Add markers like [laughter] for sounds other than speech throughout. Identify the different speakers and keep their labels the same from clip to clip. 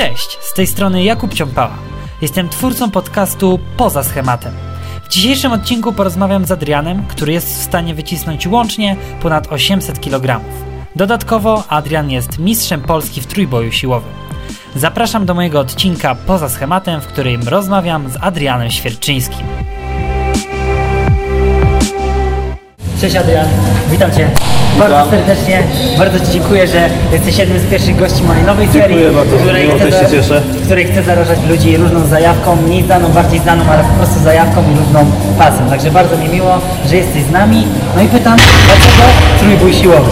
Speaker 1: Cześć, z tej strony Jakub Ciąpała. Jestem twórcą podcastu Poza Schematem. W dzisiejszym odcinku porozmawiam z Adrianem, który jest w stanie wycisnąć łącznie ponad 800 kg. Dodatkowo Adrian jest mistrzem Polski w trójboju siłowym. Zapraszam do mojego odcinka Poza Schematem, w którym rozmawiam z Adrianem Świerczyńskim. Cześć Adrian, witam Cię bardzo serdecznie. Bardzo Ci dziękuję, że jesteś jednym z pierwszych gości mojej nowej serii,
Speaker 2: bardzo,
Speaker 1: której, chcę za- której chcę zarażać ludzi różną zajawką, mniej znaną, bardziej znaną, ale po prostu zajawką i różną pasją. Także bardzo mi miło, że jesteś z nami. No i pytam, dlaczego trójbój siłowy?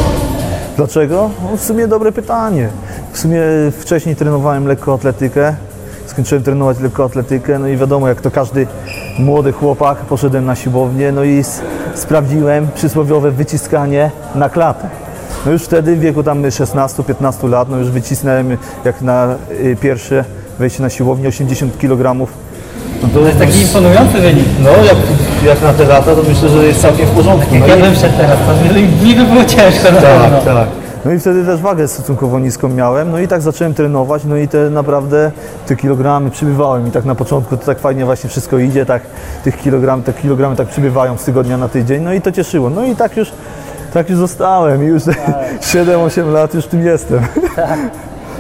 Speaker 2: Dlaczego? No w sumie dobre pytanie. W sumie wcześniej trenowałem lekkoatletykę, skończyłem trenować lekkoatletykę, no i wiadomo, jak to każdy młody chłopak, poszedłem na siłownię, no i sprawdziłem przysłowiowe wyciskanie na klatę. No już wtedy, w wieku tam 16-15 lat, no już wycisnąłem jak na y, pierwsze wejście na siłownię 80 kg. No to,
Speaker 1: jest taki imponujący wynik.
Speaker 2: no jak, jak na te lata, to myślę, że jest całkiem w porządku.
Speaker 1: Jak
Speaker 2: No
Speaker 1: ja
Speaker 2: i-
Speaker 1: bym szedł teraz, to mi by było ciężko
Speaker 2: tak, tak. No i wtedy też wagę stosunkowo niską miałem, no i tak zacząłem trenować, no i te naprawdę te kilogramy przybywałem i tak na początku to tak fajnie właśnie wszystko idzie, tak tych kilogram, te kilogramy tak przybywają z tygodnia na tydzień, no i to cieszyło. No i tak już, tak już zostałem i już [laughs] 7-8 lat już tym jestem. [laughs]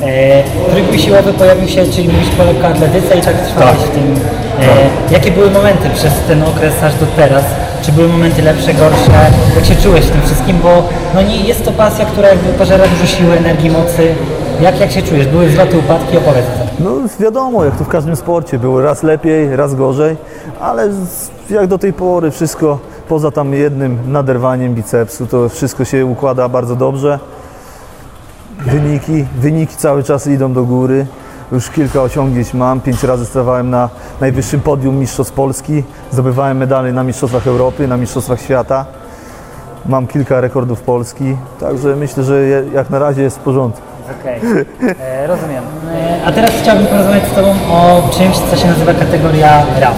Speaker 1: E, trójbój siłowy pojawił się, czyli mówisz po lekkoatletyce i tak trwałeś w tym. E, jakie były momenty przez ten okres aż do teraz? Czy były momenty lepsze, gorsze? Jak się czułeś w tym wszystkim? Bo no nie jest to pasja, która jakby pożera dużo siły, energii, mocy. Jak, jak się czujesz? Były wzloty, upadki? Opowiedz o.
Speaker 2: No wiadomo, jak to w każdym sporcie, było raz lepiej, raz gorzej, ale jak do tej pory wszystko, poza tam jednym naderwaniem bicepsu, to wszystko się układa bardzo dobrze. Wyniki, wyniki cały czas idą do góry. Już kilka osiągnięć mam. Pięć razy stawałem na najwyższym podium Mistrzostw Polski. Zdobywałem medale na Mistrzostwach Europy, na Mistrzostwach Świata. Mam kilka rekordów Polski, także myślę, że jak na razie jest w porządku.
Speaker 1: Okej, e, rozumiem. E, a teraz chciałbym porozmawiać z Tobą o czymś, co się nazywa kategoria RAF.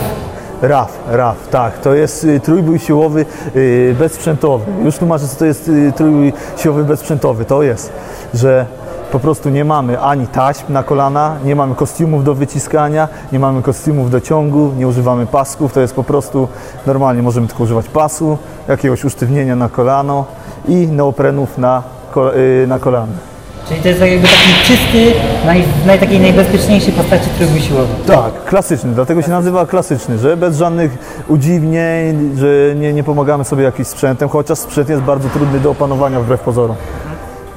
Speaker 2: RAF, RAF, tak. To jest y, trójbój siłowy y, bezsprzętowy. Już tłumaczę, co to jest y, trójbój siłowy bezsprzętowy. To jest, że po prostu nie mamy ani taśm na kolana, nie mamy kostiumów do wyciskania, nie mamy kostiumów do ciągu, nie używamy pasków. To jest po prostu normalnie możemy tylko używać pasu, jakiegoś usztywnienia na kolano i neoprenów na, ko- y, na kolana.
Speaker 1: Czyli to jest jakby taki czysty, naj, naj, takiej najbezpieczniejszej postaci trójbój siłowy.
Speaker 2: Tak, klasyczny, dlatego się nazywa klasyczny, że bez żadnych udziwnień, że nie, nie pomagamy sobie jakimś sprzętem, chociaż sprzęt jest bardzo trudny do opanowania wbrew pozorom.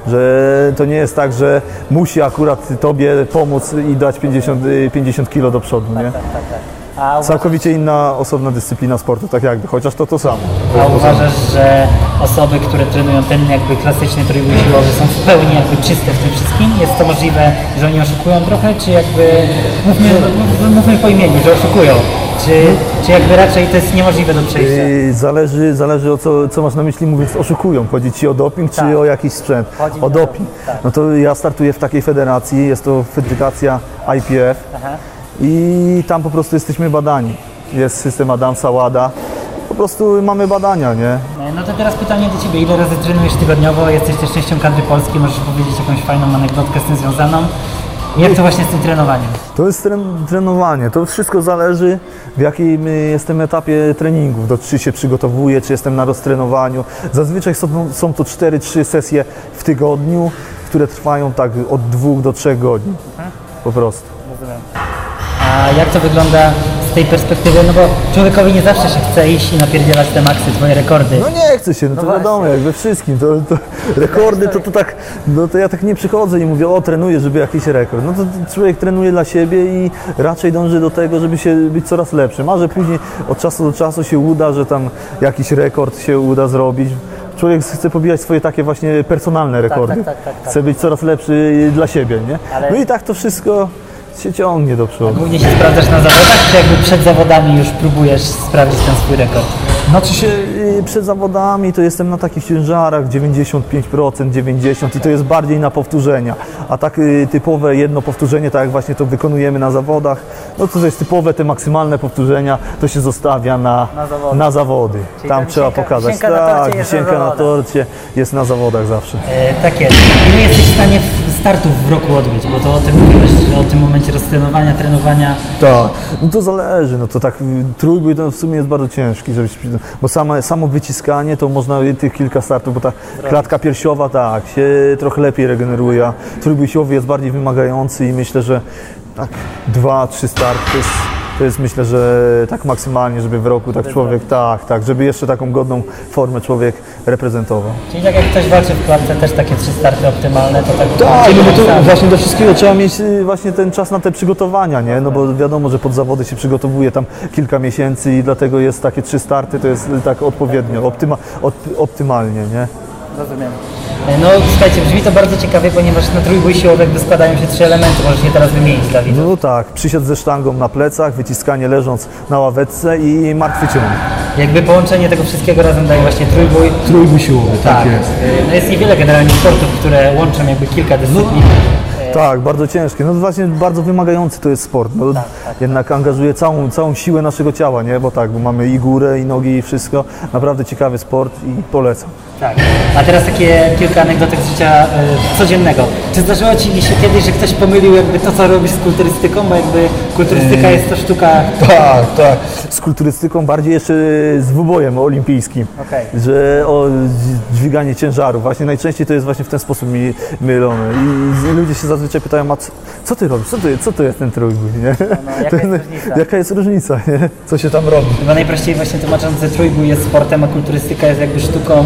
Speaker 2: Że to nie jest tak, że musi akurat Tobie pomóc i dać 50, y, 50 kg do przodu, nie?
Speaker 1: Tak, tak, tak. Uważasz,
Speaker 2: Całkowicie inna, osobna dyscyplina sportu, tak jakby, chociaż to to samo.
Speaker 1: a uważasz, że osoby, które trenują ten jakby klasyczny trójbój siłowy są w pełni jakby czyste w tym wszystkim? Jest to możliwe, że oni oszukują trochę, czy jakby, mówmy, mów- mówmy po imieniu, że oszukują, czy, czy jakby raczej to jest niemożliwe do przejścia?
Speaker 2: Y, Zależy, zależy o co, co masz na myśli mówiąc oszukują. Chodzi Ci o doping
Speaker 1: Tak.
Speaker 2: czy o jakiś sprzęt?
Speaker 1: Chodzi
Speaker 2: o doping.
Speaker 1: tak.
Speaker 2: No to ja startuję w takiej federacji, jest to federacja IPF
Speaker 1: Aha.
Speaker 2: i tam po prostu jesteśmy badani. Jest system Adamsa, WADA. Po prostu mamy badania, nie?
Speaker 1: No to teraz pytanie do Ciebie, ile razy trenujesz tygodniowo? Jesteś też częścią kadry polskiej, możesz powiedzieć jakąś fajną anegdotkę z tym związaną? Jak to właśnie z tym trenowaniem?
Speaker 2: To jest tren, trenowanie. To wszystko zależy w jakim y, jestem etapie treningów, do czy się przygotowuję, czy jestem na roztrenowaniu. Zazwyczaj są, są to 4-3 sesje w tygodniu, które trwają tak od 2 do 3 godzin. Po prostu.
Speaker 1: A jak to wygląda z tej perspektywy? No bo człowiekowi nie zawsze się chce iść i napierdzielać te maksy, Twoje rekordy.
Speaker 2: No nie chce się, no to
Speaker 1: właśnie.
Speaker 2: wiadomo, jak we wszystkim. To, to [laughs] rekordy to, to tak, no to ja tak nie przychodzę i mówię, o trenuję, żeby jakiś rekord. No to człowiek trenuje dla siebie i raczej dąży do tego, żeby się być coraz lepszym. A że później od czasu do czasu się uda, że tam jakiś rekord się uda zrobić. Człowiek chce pobijać swoje takie właśnie personalne rekordy.
Speaker 1: tak, tak, tak, tak.
Speaker 2: Chce być coraz lepszy dla siebie, nie?
Speaker 1: Ale-
Speaker 2: No i tak to wszystko się ciągnie do przodu.
Speaker 1: Głównie się sprawdzasz na zawodach, czy jakby przed zawodami już próbujesz sprawdzić ten swój rekord?
Speaker 2: Znaczy się y, przed zawodami to jestem na takich ciężarach 95%, 90% i to jest bardziej na powtórzenia. A tak y, typowe jedno powtórzenie, tak jak właśnie to wykonujemy na zawodach, no to jest typowe te maksymalne powtórzenia, to się zostawia na,
Speaker 1: Na zawody.
Speaker 2: na zawody. Tam trzeba
Speaker 1: wisienka-
Speaker 2: pokazać.
Speaker 1: wisienka na torcie
Speaker 2: tak,
Speaker 1: jest na
Speaker 2: wisienka na
Speaker 1: zawodach.
Speaker 2: torcie jest na zawodach zawsze.
Speaker 1: E, tak jest. Ile jesteś w stanie w- startów w roku odbyć? Bo to o tym mówiłeś, o tym momencie roztrenowania, trenowania.
Speaker 2: Tak, no to zależy, no to tak trójbój to w sumie jest bardzo ciężki, żeby, się- bo same, samo wyciskanie to można tych kilka startów, bo ta klatka piersiowa tak, się trochę lepiej regeneruje, a trójbój siłowy jest bardziej wymagający i myślę, że tak dwa, trzy starty jest, to jest myślę, że tak maksymalnie, żeby w roku tak człowiek, tak, tak, żeby jeszcze taką godną formę człowiek reprezentował.
Speaker 1: Czyli tak jak ktoś walczy w klatce, też takie trzy starty optymalne, to tak
Speaker 2: Tak, no bo to właśnie do wszystkiego trzeba mieć y, właśnie ten czas na te przygotowania, nie? No bo wiadomo, że pod zawody się przygotowuje tam kilka miesięcy i dlatego jest takie trzy starty, to jest y, tak odpowiednio, optyma, op, optymalnie, nie?
Speaker 1: Rozumiem. No słuchajcie, brzmi to bardzo ciekawie, ponieważ na trójbój siłowy jakby składają się trzy elementy, możesz je teraz wymienić dla widzów.
Speaker 2: No tak, przysiad ze sztangą na plecach, wyciskanie leżąc na ławeczce i martwy ciąg.
Speaker 1: Jakby połączenie tego wszystkiego razem daje właśnie trójbój.
Speaker 2: Trójbój siłowy,
Speaker 1: Tak. No jest niewiele generalnie sportów, które łączą jakby kilka dyscyplin.
Speaker 2: Tak, bardzo ciężkie. No właśnie bardzo wymagający to jest sport. No, jednak angażuje całą, całą siłę naszego ciała, nie? Bo tak, bo mamy i górę, i nogi, i wszystko. Naprawdę ciekawy sport i polecam.
Speaker 1: Tak. A teraz takie kilka anegdotek z życia y, codziennego. Czy zdarzyło Ci się kiedyś, że ktoś pomylił jakby to, co robisz z kulturystyką, bo jakby kulturystyka jest to sztuka...
Speaker 2: Tak, tak. Z kulturystyką bardziej jeszcze z dwubojem olimpijskim.
Speaker 1: Okej.
Speaker 2: Że o dź- dźwiganie ciężarów. Właśnie najczęściej to jest właśnie w ten sposób mi mylone. I ludzie się zazwyczaj pytają, a co, co ty robisz? Co to, co to jest ten trójbój, nie?
Speaker 1: no, jaka jest różnica?
Speaker 2: Jaka jest różnica, nie? Co się tam robi?
Speaker 1: Chyba najprościej właśnie tłumacząc, że trójbój jest sportem, a kulturystyka jest jakby sztuką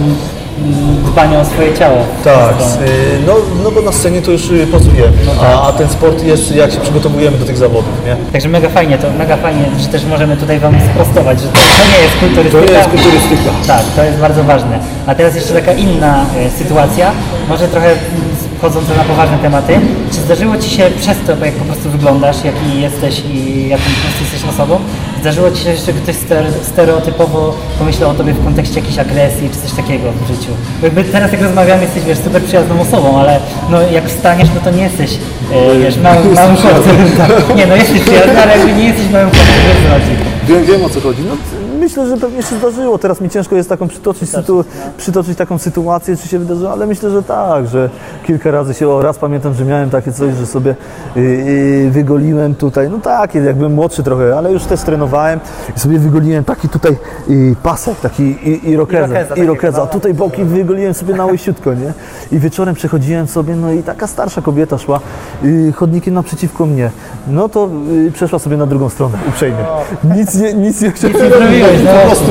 Speaker 1: dbania o swoje ciało.
Speaker 2: Tak, y, no, no bo na scenie to już y, pozujemy, a, a ten sport jest jak się przygotowujemy do tych zawodów, nie?
Speaker 1: Także mega fajnie, to mega fajnie, że też możemy tutaj Wam sprostować, że to, to nie jest kulturystyka.
Speaker 2: To nie jest kulturystyka.
Speaker 1: Tak, to jest bardzo ważne. A teraz jeszcze taka inna e, sytuacja, może trochę wchodząca na poważne tematy. Czy zdarzyło Ci się przez to, jak po prostu wyglądasz, jaki jesteś i jaką po prostu jesteś osobą, zdarzyło Ci się, że ktoś ster- stereotypowo pomyślał o Tobie w kontekście jakiejś agresji czy coś takiego w życiu? Jakby teraz jak rozmawiamy, jesteś wiesz, super przyjazną osobą, ale no, jak wstaniesz, no to nie jesteś e, wiesz, małym, małym [laughs] chłopcem. Tak. Nie, no jesteś przyjazny, ale jakby nie jesteś małym chłopcem, wiesz co chodzi.
Speaker 2: Wiem, wiem o co chodzi. No, myślę, że pewnie się zdarzyło. Teraz mi ciężko jest taką przytoczyć, sytu, przytoczyć taką sytuację, czy się wydarzyło, ale myślę, że tak, że kilka razy się, o raz pamiętam, że miałem takie coś, że sobie y, y, wygoliłem tutaj, no takie, jakbym młodszy trochę, ale już też trenowałem i sobie wygoliłem taki tutaj y, pasek, taki i, irokeza,
Speaker 1: Irokeza
Speaker 2: a tutaj boki wygoliłem sobie na łysiutko, nie? I wieczorem przechodziłem sobie, no i taka starsza kobieta szła y, chodnikiem naprzeciwko mnie. No to y, przeszła sobie na drugą stronę, uprzejmie. Nic nie, nic nie chciałem
Speaker 1: no.
Speaker 2: po prostu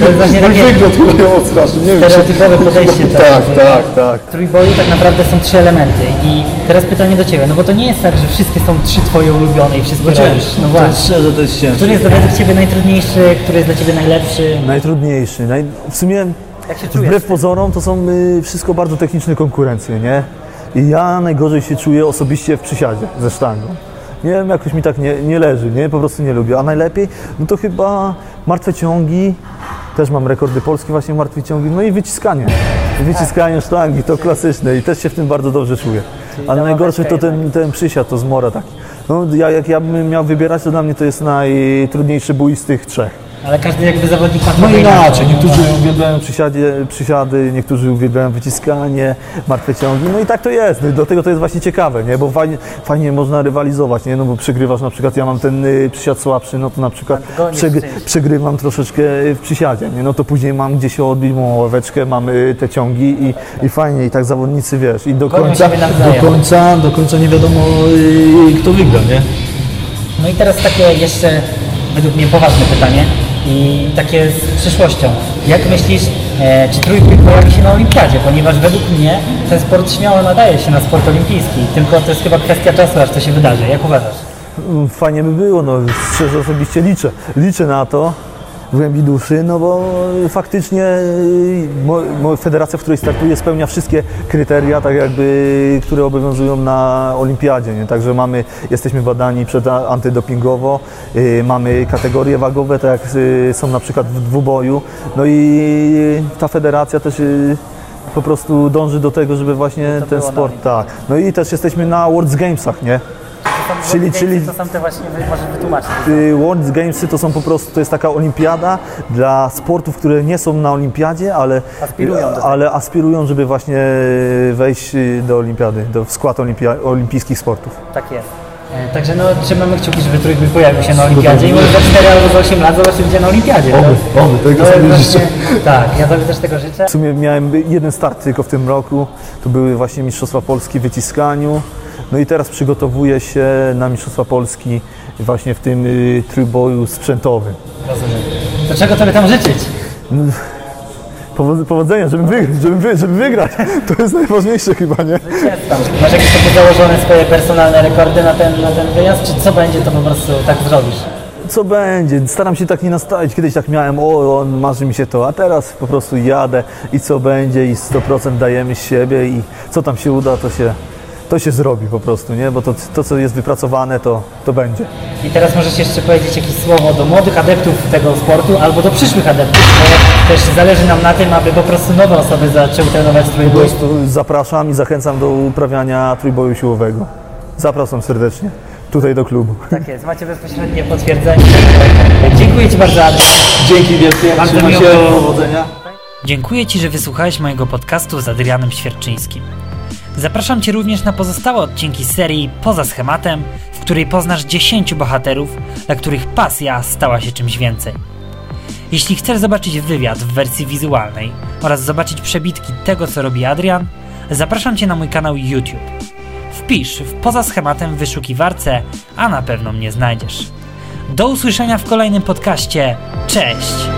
Speaker 1: To jest
Speaker 2: mój wygląd chyba ją nie czy-
Speaker 1: stereotypowe podejście.
Speaker 2: Tak, tak, tak.
Speaker 1: W trójboju tak naprawdę są trzy elementy i teraz pytanie do Ciebie, no bo to nie jest tak, że wszystkie są trzy Twoje ulubione i wszystkie robisz. No właśnie.
Speaker 2: szczerze, to jest ciężkie.
Speaker 1: Który jest według Ciebie najtrudniejszy, który jest dla Ciebie najlepszy?
Speaker 2: Najtrudniejszy. Naj... W sumie
Speaker 1: Jak się czujesz?
Speaker 2: wbrew pozorom to są y, wszystko bardzo techniczne konkurencje, nie? I ja najgorzej się czuję osobiście w przysiadzie ze sztangą. Nie wiem, jakoś mi tak nie, nie leży, nie? Po prostu nie lubię. A najlepiej, no to chyba martwe ciągi, też mam rekordy polskie właśnie martwe ciągi, no i wyciskanie. Wyciskanie sztangi, to klasyczne i też się w tym bardzo dobrze czuję. Ale najgorszy to ten, ten przysiad, to zmora taki. No ja, jak ja bym miał wybierać, to dla mnie to jest najtrudniejszy bój z tych trzech.
Speaker 1: Ale każdy jakby zawodnik ma
Speaker 2: No inaczej, niektórzy uwielbiają przysiadzie, przysiady, niektórzy uwielbiają wyciskanie, martwe ciągi, no i tak to jest, no i dlatego to jest właśnie ciekawe, nie, bo fajnie, fajnie można rywalizować, nie, no bo przegrywasz na przykład, ja mam ten y, przysiad słabszy, no to na przykład przegry, przegrywam troszeczkę w przysiadzie, nie, no to później mam gdzie się odbić, mam ławeczkę, mamy te ciągi i, i fajnie, i tak zawodnicy, wiesz, i do końca, do końca, do końca nie wiadomo y, kto wygra, nie.
Speaker 1: No i teraz takie jeszcze według mnie poważne pytanie i takie z przyszłością. Jak myślisz, e, czy trójbój pojawi się na olimpiadzie? Ponieważ według mnie ten sport śmiało nadaje się na sport olimpijski, tylko to jest chyba kwestia czasu, aż to się wydarzy. Jak uważasz?
Speaker 2: Fajnie by było, no szczerze osobiście liczę. Liczę na to w głębi duszy, no bo faktycznie y, federacja, w której startuję spełnia wszystkie kryteria, tak jakby, które obowiązują na olimpiadzie, nie? Także mamy, jesteśmy badani przed antydopingowo, y, mamy kategorie wagowe, tak jak y, są na przykład w dwuboju, no i ta federacja też po prostu dąży do tego, żeby właśnie ten sport, tak. No i też jesteśmy na World Gamesach, nie?
Speaker 1: Są
Speaker 2: Czyli- czyli-
Speaker 1: to są te właśnie, wy- może wytłumaczyć.
Speaker 2: Y, World Gamesy to są po prostu, to jest taka olimpiada dla sportów, które nie są na olimpiadzie, ale
Speaker 1: Aspirują
Speaker 2: ale aspirują, żeby właśnie wejść y, do olimpiady, do, w skład olimpia, olimpijskich sportów.
Speaker 1: Tak jest. E, Także no, trzymamy kciuki, żeby trójby pojawił się na olimpiadzie i może za 4 albo za 8 lat zobaczymy cię na olimpiadzie.
Speaker 2: Oby,
Speaker 1: To-
Speaker 2: oby, tego
Speaker 1: to
Speaker 2: sobie życzę.
Speaker 1: Tak, ja sobie też tego życzę.
Speaker 2: W sumie miałem jeden start tylko w tym roku, to były właśnie Mistrzostwa Polski w wyciskaniu, no i teraz przygotowuję się na Mistrzostwa Polski właśnie w tym y, trójboju sprzętowym.
Speaker 1: Rozumiem. To czego tobie tam życzyć?
Speaker 2: Powod- Powodzenia, żeby, wy, żeby, wy, żeby wygrać, to jest najważniejsze chyba, nie?
Speaker 1: Tam. Masz jakieś takie założone swoje personalne rekordy na ten, na ten wyjazd, czy co będzie, to po prostu tak zrobisz?
Speaker 2: Co będzie? Staram się tak nie nastawić. Kiedyś tak miałem, o, on marzy mi się to, a teraz po prostu jadę i co będzie i 100% dajemy z siebie i co tam się uda, to się, to się zrobi po prostu, nie? Bo to, to co jest wypracowane, to, to będzie.
Speaker 1: I teraz możesz jeszcze powiedzieć jakieś słowo do młodych adeptów tego sportu albo do przyszłych adeptów, bo też zależy nam na tym, aby po prostu nowe osoby zaczęły trenować
Speaker 2: Po
Speaker 1: trójbój.
Speaker 2: prostu zapraszam i zachęcam do uprawiania trójboju siłowego. Zapraszam serdecznie tutaj do klubu.
Speaker 1: Tak jest, macie bezpośrednie potwierdzenie. Dziękuję Ci bardzo.
Speaker 2: Dzięki wielkie,
Speaker 1: Bardzo
Speaker 2: trzymaj
Speaker 1: miło
Speaker 2: powodzenia.
Speaker 1: Dziękuję Ci, że wysłuchałeś mojego podcastu z Adrianem Świerczyńskim. Zapraszam Cię również na pozostałe odcinki serii Poza schematem, w której poznasz 10 bohaterów, dla których pasja stała się czymś więcej. Jeśli chcesz zobaczyć wywiad w wersji wizualnej oraz zobaczyć przebitki tego, co robi Adrian, zapraszam Cię na mój kanał YouTube. Wpisz w Poza schematem w wyszukiwarce, a na pewno mnie znajdziesz. Do usłyszenia w kolejnym podcaście. Cześć!